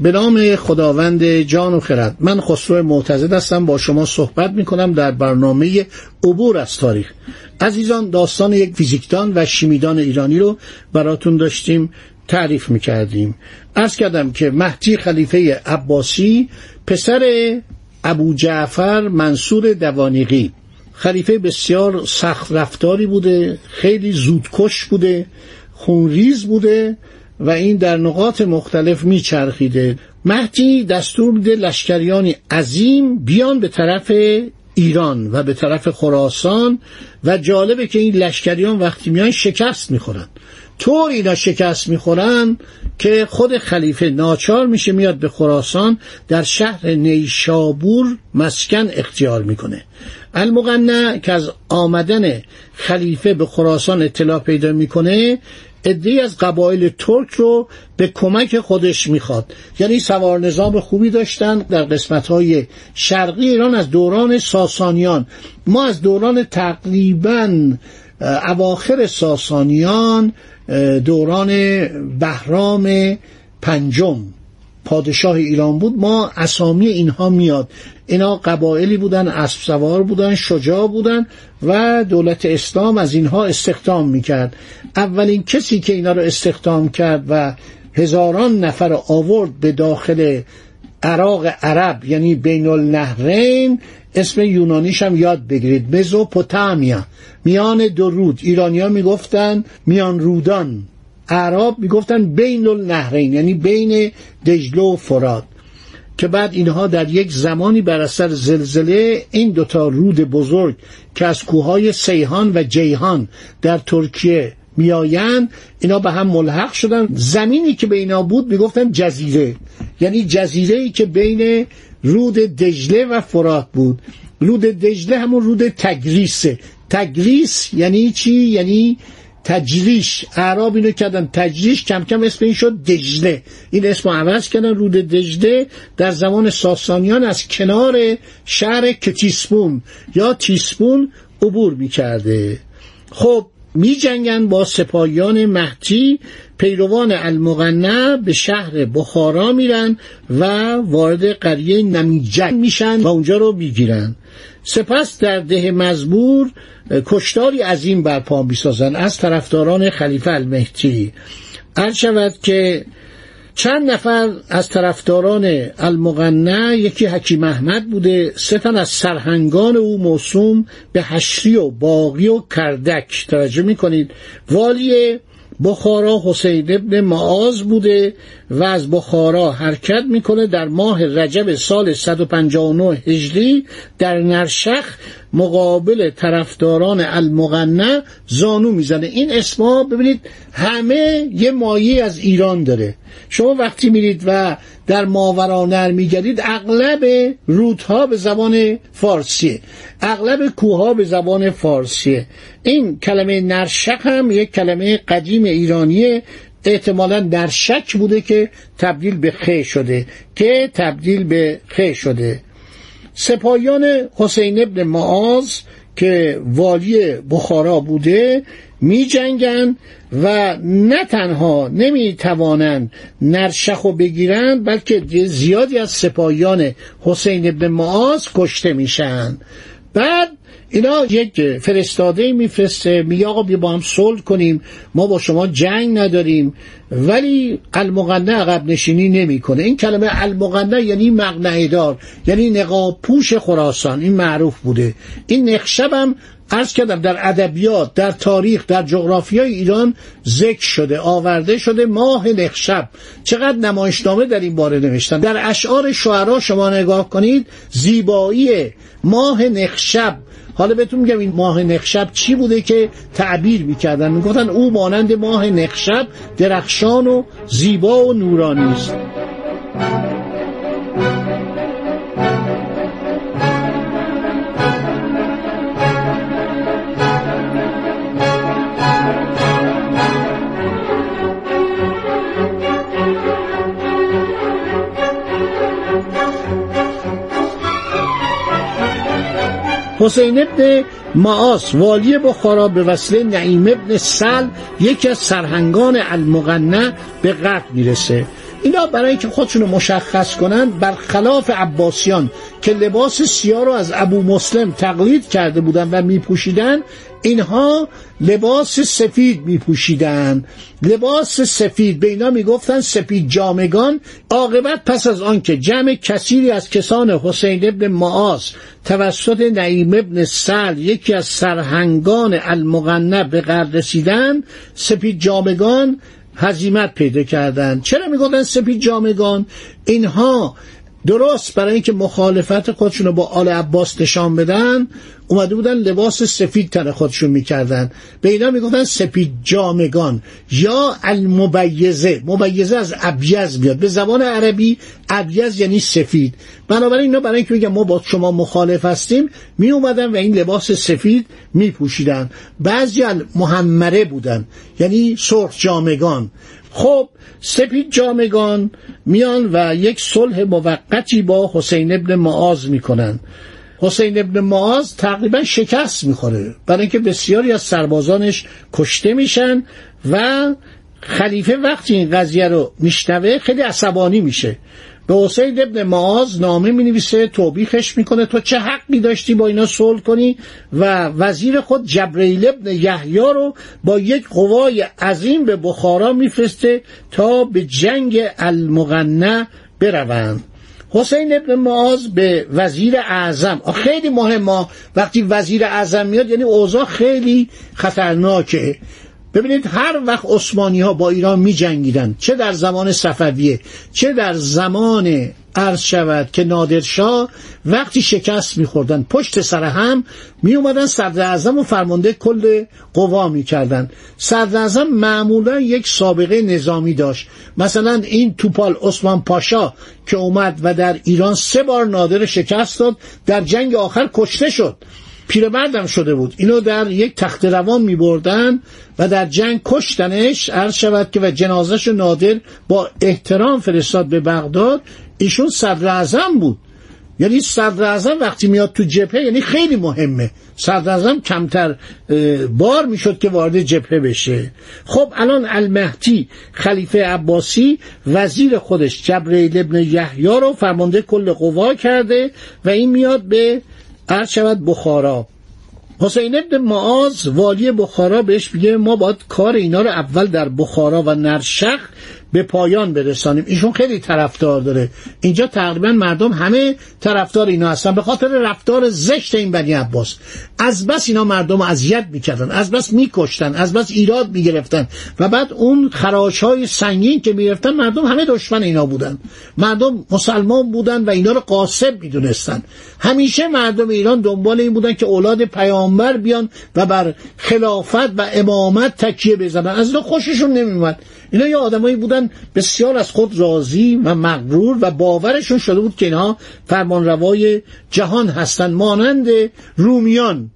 به نام خداوند جان و خرد. من خسرو معتزد هستم. با شما صحبت می کنم در برنامه عبور از تاریخ. عزیزان داستان یک فیزیکدان و شیمیدان ایرانی رو براتون داشتیم تعریف می کردیم ارز کردم که مهدی خلیفه عباسی پسر ابو جعفر منصور دوانیقی. خلیفه بسیار سخت رفتاری بوده خیلی زودکش بوده خونریز بوده و این در نقاط مختلف میچرخیده. مهدی دستور میده لشکریانی عظیم بیان به طرف ایران و به طرف خراسان و جالبه که این لشکریان وقتی میان شکست می‌خورن. طور اینا شکست می‌خورن که خود خلیفه ناچار میشه میاد به خراسان در شهر نیشابور مسکن اختیار می‌کنه. المقنع که از آمدن خلیفه به خراسان اطلاع پیدا می‌کنه ادهی از قبایل ترک رو به کمک خودش می‌خواد. یعنی سوار نظام خوبی داشتن در قسمت های شرقی ایران از دوران ساسانیان. ما از دوران تقریبا اواخر ساسانیان دوران بهرام پنجم. پادشاه ایران بود ما اسامی اینها میاد. اینا قبایلی بودن اسب سوار بودن شجاع بودن و دولت اسلام از اینها استخدام می‌کرد. اولین کسی که اینا رو استخدام کرد و هزاران نفر آورد به داخل عراق عرب یعنی بین النهرین اسم یونانیش هم یاد بگیرید مزوپوتامیا. میان دو رود. ایرانیا می‌گفتن میان رودان. اعراب می‌گفتن بین النهرین یعنی بین دجله و فراد که بعد اینها در یک زمانی بر اثر زلزله این دوتا رود بزرگ که از کوههای سیهان و جیهان در ترکیه میآیند اینا به هم ملحق شدن. زمینی که به اینا بود می‌گفتن جزیره یعنی جزیره ای که بین رود دجله و فرات بود. رود دجله همون رود تگریسه. تگریس یعنی چی؟ یعنی تجریش اعراب اینو کردن. تجریش کم کم اسم این شد دجله. این اسم عوض کردن رود دجله در زمان ساسانیان از کنار شهر کتیسپون یا تیسپون عبور می‌کرده. خب می جنگن با سپاهیان مهدی. پیروان المغنه به شهر بخارا میرن و وارد قریه نمیجک میشن و اونجا رو می‌گیرن. سپس در ده مزبور کشتاری عظیم برپا می‌سازن از طرفداران خلیفه المهدی. عرض شود که چند نفر از طرفداران المغنه یکی حکیم احمد بوده سه از سرهنگان او موسوم به حشری و باقی و کردک. توجه می‌کنید. والی بخارا حسین ابن معاز بوده و از بخارا حرکت می‌کنه در ماه رجب سال 159 هجری در نرشخ مقابل طرفداران المغنه زانو می‌زنه. این اسما ببینید همه یه مایه از ایران داره. شما وقتی میرید و در ماورانر میگردید اغلب رودها به زبان فارسیه. اغلب کوها به زبان فارسیه. این کلمه نرشق هم یک کلمه قدیم ایرانیه. احتمالا در شک بوده که تبدیل به خه شده. که تبدیل به خه شده. سپاهیان حسین ابن معاز که والی بخارا بوده می جنگن و نه تنها نمی توانند نرشخو بگیرند بلکه زیادی از سپاهیان حسین ابن معاز کشته میشن. بعد اینا یک فرستاده میفرسته میگه آقا بیا با هم صلح کنیم ما با شما جنگ نداریم. ولی المغنه عقب نشینی نمی‌کنه. این کلمه المغنه یعنی مقنعه دار یعنی نقاب پوش خراسان. این معروف بوده. این نقشب هم عرض کردم در ادبیات در تاریخ در جغرافیای ایران ذکر شده آورده شده ماه نخشب چقدر نمایشنامه در این باره نوشتن. در اشعار شعرا شما نگاه کنید زیبایی ماه نخشب حالا بهتون میگم این ماه نخشب چی بوده که تعبیر می‌کردن؟ می‌گفتن او مانند ماه نخشب درخشان و زیبا و نورانی است. حسین ابن معاص والی بخارا به وسیله نعیم ابن سل یکی از سرهنگان المغنه به قتل می‌رسه. اینا برای اینکه خودشونو مشخص کنن برخلاف عباسیان که لباس سیاه رو از ابو مسلم تقلید کرده بودن و میپوشیدن اینها لباس سفید میپوشیدن. لباس سفید به اینا می‌گفتن سفید جامگان. عاقبت پس از آنکه جمع کثیری از کسان حسین ابن معاص توسط نعیم ابن سل یکی از سرهنگان المغنب به قرد رسیدن سپید جامگان هزیمت پیدا کردن. چرا می‌گفتن سپید جامگان؟ اینها درست. برای اینکه مخالفت خودشون رو با آل عباس نشان بدن اومده بودن لباس سفید تن خودشون می‌کردن. به اینا می‌گفتن سپید جامگان یا المبیزه مبیزه از ابیز میاد. به زبان عربی ابیز یعنی سفید. بنابراین اینا برای اینکه میگن ما با شما مخالف هستیم می اومدن و این لباس سفید میپوشیدن. بعضی محمره بودن یعنی سرخ جامگان. خب سپید جامگان میان و یک صلح موقتی با حسین ابن معاذ می‌کنن. حسین ابن معاذ تقریبا شکست می‌خوره. برای اینکه بسیاری از سربازانش کشته میشن و خلیفه وقتی این قضیه رو میشنوه خیلی عصبانی میشه. به حسین ابن معاذ نامه می نویسه توبیخش می‌کنه. تو چه حقی داشتی با اینا صلح کنی؟ و وزیر خود جبرئیل ابن یحیی رو با یک قوای عظیم به بخارا میفرسته تا به جنگ المغنه بروند. حسین ابن معاذ به وزیر اعظم. خیلی مهمه. وقتی وزیر اعظم میاد یعنی اوضاع خیلی خطرناکه. ببینید هر وقت عثمانی ها با ایران می جنگیدن چه در زمان صفویه چه در زمان عرض شود که نادرشاه وقتی شکست میخوردن پشت سر هم می اومدن صدر و فرمانده کل قوا می کردن صدر معمولا یک سابقه نظامی داشت. مثلا این توپال عثمان پاشا که اومد و در ایران سه بار نادر شکست داد در جنگ آخر کشته شد. پیرمردم شده بود. اینو در یک تخت روان می بردن و در جنگ کشتنش عرض شود که و جنازش نادر با احترام فرستاد به بغداد. ایشون صدر بود. یعنی صدر وقتی میاد تو جبهه یعنی خیلی مهمه. صدر کمتر بار می‌شد که وارد جبهه بشه. خب الان المهدی خلیفه عباسی وزیر خودش جبرئیل ابن یحیی رو فرمانده کل قوا کرده و این میاد به عرض شود بخارا. حسین ابن معاذ والی بخارا بهش میگه ما باید کار اینا رو اول در بخارا و نرشق به پایان برسانیم. ایشون خیلی طرفدار داره. اینجا تقریبا مردم همه طرفدار اینا هستن. به خاطر رفتار زشت این بنی عباس. از بس اینا مردم اذیت می‌کردن. از بس میکشتن. از بس ایراد می‌گرفتن. و بعد اون خراش های سنگین که می‌گرفتن مردم همه دشمن اینا بودن. مردم مسلمان بودن و اینا رو قاسب می‌دونستن. همیشه مردم ایران دنبال این بودن که اولاد پیامبر بیان و بر خلافت و امامت تکیه بزنن. از اینا خوششون نمیومد اینا یه آدمایی بودن بسیار از خود راضی و مغرور و باورشون شده بود که اینها فرمانروای جهان هستند مانند رومیان.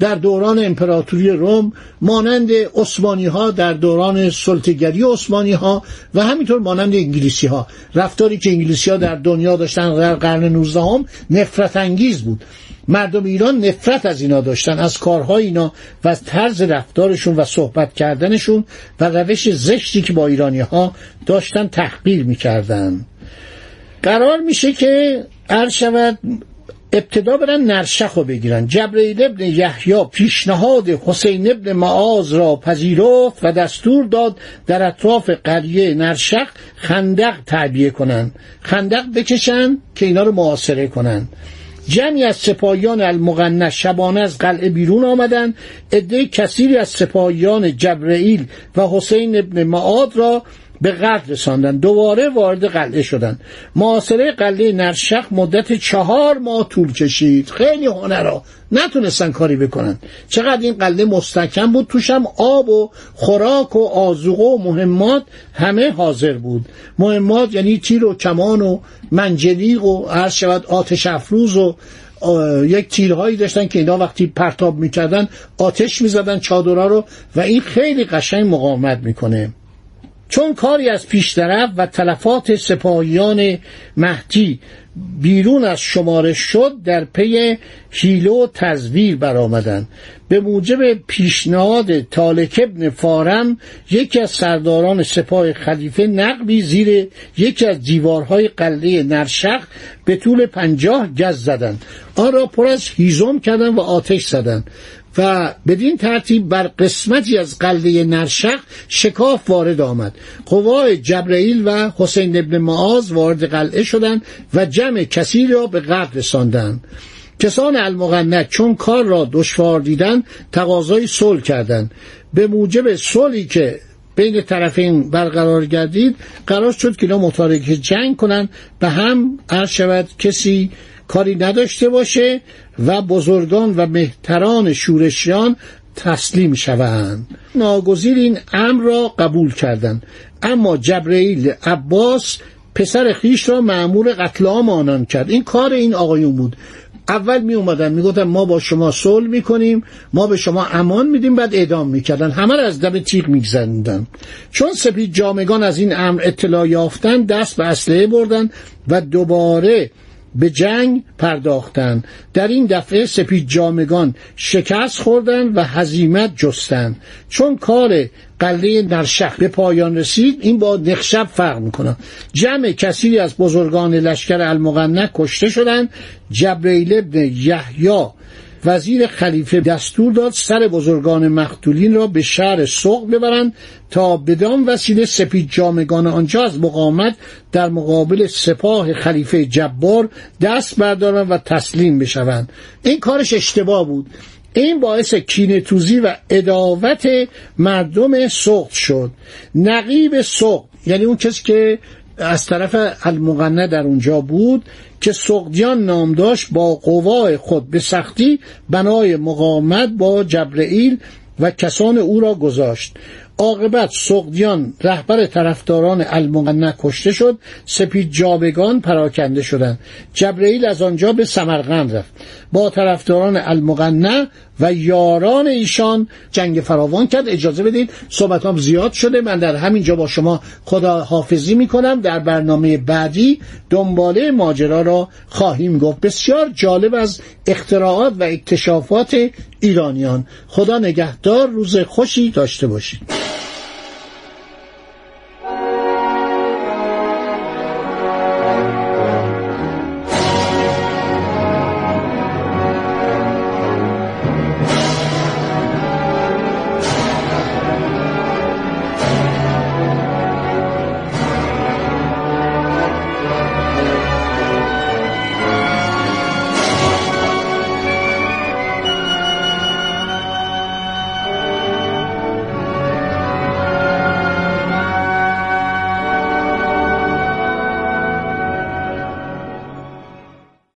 در دوران امپراتوری روم مانند عثمانی ها در دوران سلطگری عثمانی ها و همینطور مانند انگلیسی ها رفتاری که انگلیسی ها در دنیا داشتن در قرن 19 هم نفرت انگیز بود. مردم ایران نفرت از اینا داشتن از کارهای اینا و از طرز رفتارشون و صحبت کردنشون و روش زشتی که با ایرانی ها داشتن تحقیر می‌کردن. قرار میشه که عرض شود ابتدا برن نرشخ رو بگیرن. جبرئیل ابن یحیی پیشنهاد حسین ابن معاذ را پذیرفت و دستور داد در اطراف قریه نرشخ خندق تعبیه کنن خندق بکشن که اینا رو معاصره کنن. جمعی از سپاهیان المغنه شبانه از قلعه بیرون آمدند. عده کثیری از سپاهیان جبرئیل و حسین ابن معاد را به قتل رساندن. دوباره وارد قلعه شدن. معاصره قلعه نرشخ مدت چهار ماه طول کشید. خیلی هنرا نتونستن کاری بکنن. چقدر این قلعه مستکم بود؟ توش هم آب و خوراک و آزوقه و مهمات همه حاضر بود. مهمات یعنی تیر و کمان و منجلیق و هر شود آتش افروز و یک تیرهایی داشتن که اینا وقتی پرتاب می‌کردن آتش می‌زدن چادرها رو و این خیلی قشنگ مقاومت می‌کنه. چون کاری از پیشترف و تلفات سپاهیان مهدی بیرون از شمارش شد در پی هیلو تزویر برآمدند. به موجب پیشنهاد تالک ابن فارم یکی از سرداران سپاه خلیفه نقبی زیر یکی از دیوارهای قلعه نرشق به طول پنجاه گز زدند. آن را پر از هیزم کردند و آتش زدند. و بدین ترتیب بر قسمتی از قلعه نرشق شکاف وارد آمد. قوای جبرئیل و حسین ابن معاذ وارد قلعه شدند و جمع کسی را به قتل رساندند. کسان المغنک چون کار را دشوار دیدن تقاضای صلح کردند. به موجب صلحی که بین طرفین برقرار گردید قرار شد که اینا متارک جنگ کنند. به هم عرض شود کسی کاری نداشته باشه و بزرگان و مهتران شورشیان تسلیم شوند. ناگزیر این امر را قبول کردند. اما جبرئیل عباس پسر خیش را معمور قتل عام آنان کرد. این کار این آقایون بود. اول می اومدن می گفتن ما با شما صلح می کنیم ما به شما امان میدیم بعد اعدام می‌کردن همه را از دم تیغ چون سپید جامگان از این امر اطلاع یافتن دست به اسلحه بردن و دوباره به جنگ پرداختند. در این دفعه سپید جامگان شکست خوردند و هزیمت جستند. چون کار قلعه نرشخ به پایان رسید این با نخشب فرق می‌کنه. جمع کثیری از بزرگان لشکر المغنک کشته شدند. جبریل ابن یحیی وزیر خلیفه دستور داد سر بزرگان مقتولین را به شهر سوق ببرند تا بدان وسیله سپید جامگان آنجا از مقاومت در مقابل سپاه خلیفه جبار دست بردارند و تسلیم بشوند. این کارش اشتباه بود. این باعث کینتوزی و اداوت مردم سوق شد. نقیب سوق یعنی اون کسی که از طرف المغنه در اونجا بود که سقدیان نام داشت با قوای خود به سختی بنای مقاومت با جبرئیل و کسان او را گذاشت. عاقبت سقدیان رهبر طرفداران المغنه کشته شد سپید جابگان پراکنده شدند. جبرئیل از آنجا به سمرقند رفت. با طرفداران المغنه و یاران ایشان جنگ فراوان کرد. اجازه بدید صحبتام زیاد شده. من در همینجا با شما خدا حافظی می‌کنم. در برنامه بعدی دنباله ماجرا را خواهیم گفت. بسیار جالب از اختراعات و اکتشافات ایرانیان. خدا نگهدار. روز خوشی داشته باشید.